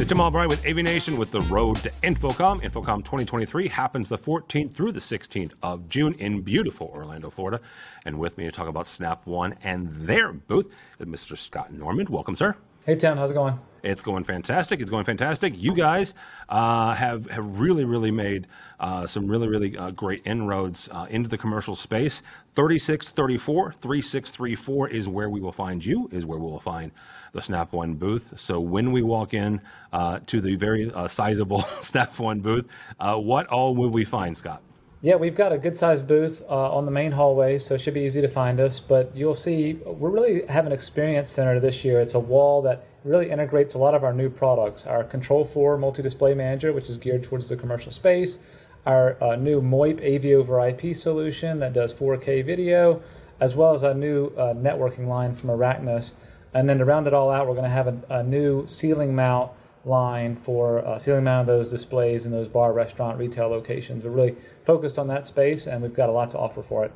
It's Tim Albright with AVNation with the road to InfoComm. InfoComm 2023 happens the 14th through the 16th of June in beautiful Orlando, Florida. And with me to talk about Snap One and their booth is Mr. Scott Normand. Welcome, sir. Hey, Tim. How's it going? It's going fantastic. It's going fantastic. You guys uh, have have really, really made uh, some really, really uh, great inroads uh, into the commercial space. 3634 3634 is where we will find you, is where we will find the Snap One booth. So when we walk in uh, to the very uh, sizable Snap One booth, what all will we find, Scott? Yeah, we've got a good sized booth uh, on the main hallway, so it should be easy to find us. But you'll see we really have an experience center this year. It's a wall that really integrates a lot of our new products. Our Control 4 multi display manager, which is geared towards the commercial space, our uh, new MOIP AV over IP solution that does 4K video, as well as our new uh, networking line from Araknis and then to round it all out, we're going to have a, a new ceiling mount line for uh, ceiling mount of those displays in those bar, restaurant, retail locations. We're really focused on that space, and we've got a lot to offer for it.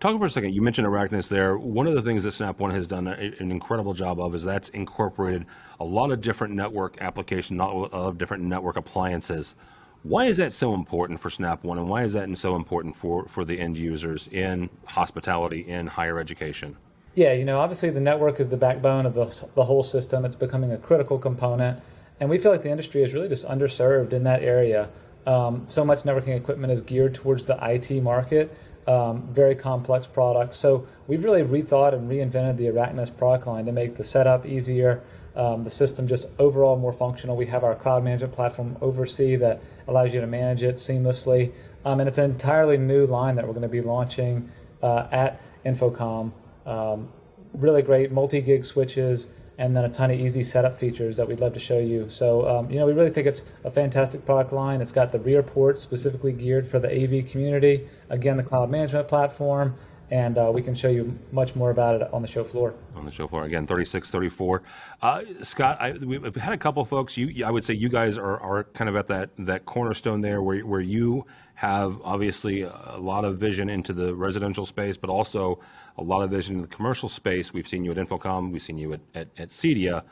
Talk for a second. You mentioned Araknis there. One of the things that Snap One has done an incredible job of is that's incorporated a lot of different network applications, a lot of different network appliances. Why is that so important for Snap One, and why is that so important for, for the end users in hospitality, in higher education? Yeah, you know, obviously the network is the backbone of the, the whole system. It's becoming a critical component. And we feel like the industry is really just underserved in that area. Um, so much networking equipment is geared towards the IT market, um, very complex products. So we've really rethought and reinvented the Araknis product line to make the setup easier, um, the system just overall more functional. We have our cloud management platform OvrC that allows you to manage it seamlessly. Um, and it's an entirely new line that we're going to be launching uh, at InfoComm. Um, really great multi-gig switches, and then a ton of easy setup features that we'd love to show you. So, um, you know, we really think it's a fantastic product line. It's got the rear port specifically geared for the AV community. Again, the cloud management platform, and uh, we can show you much more about it on the show floor. On the show floor again, thirty six thirty four. Uh, Scott, I, we've had a couple folks. You, I would say, you guys are, are kind of at that that cornerstone there, where where you have obviously a lot of vision into the residential space, but also a lot of vision in the commercial space. We've seen you at InfoComm, we've seen you at, at, at CEDIA.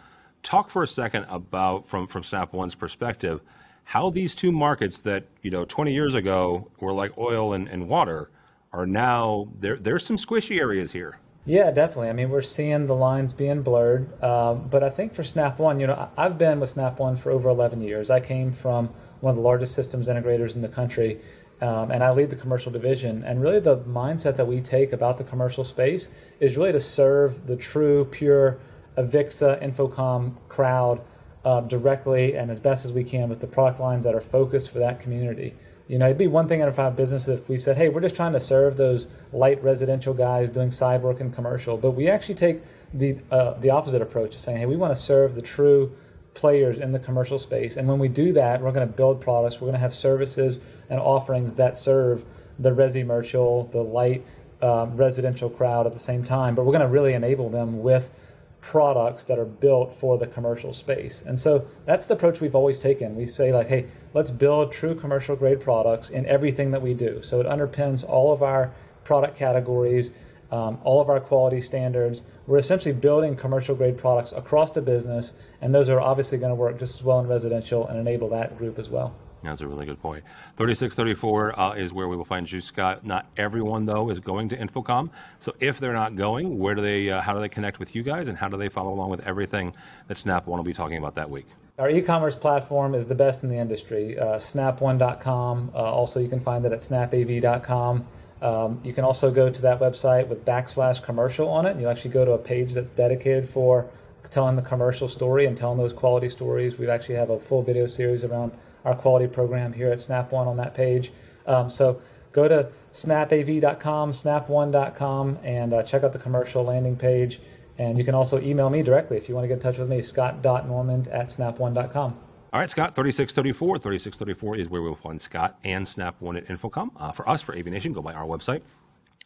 Talk for a second about, from, from Snap One's perspective, how these two markets that, you know, 20 years ago were like oil and, and water are now, there, there's some squishy areas here. Yeah, definitely. I mean, we're seeing the lines being blurred. Um, but I think for Snap One, you know, I've been with Snap One for over 11 years. I came from one of the largest systems integrators in the country, um, and I lead the commercial division. And really, the mindset that we take about the commercial space is really to serve the true, pure Avixa InfoComm crowd uh, directly and as best as we can with the product lines that are focused for that community. You know, it'd be one thing in our business if we said, hey, we're just trying to serve those light residential guys doing side work and commercial. But we actually take the, uh, the opposite approach of saying, hey, we want to serve the true players in the commercial space. And when we do that, we're going to build products, we're going to have services and offerings that serve the resimercial, the light um, residential crowd at the same time. But we're going to really enable them with products that are built for the commercial space. And so that's the approach we've always taken. We say, like, hey, let's build true commercial grade products in everything that we do. So it underpins all of our product categories, um, all of our quality standards. We're essentially building commercial grade products across the business, and those are obviously going to work just as well in residential and enable that group as well. That's a really good point. 3634 uh, is where we will find you, Scott. Not everyone, though, is going to InfoComm. So if they're not going, where do they, uh, how do they connect with you guys, and how do they follow along with everything that Snap One will be talking about that week? Our e-commerce platform is the best in the industry. Uh, snap1.com. Uh, also, you can find it at snapav.com. Um, you can also go to that website with backslash commercial on it, and you actually go to a page that's dedicated for telling the commercial story and telling those quality stories. We actually have a full video series around our quality program here at Snap One on that page. Um, so go to snapav.com, snap1.com, and uh, check out the commercial landing page. And you can also email me directly if you want to get in touch with me, scott.normand at snap1.com. All right, Scott, 3634. 3634 is where we'll find Scott and Snap One at InfoComm. Uh, for us, for AVNation, go by our website,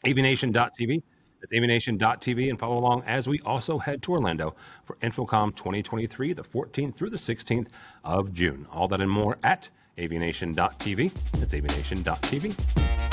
avnation.tv. That's avnation.tv and follow along as we also head to Orlando for InfoComm 2023, the 14th through the 16th of June. All that and more at avnation.tv. That's avnation.tv.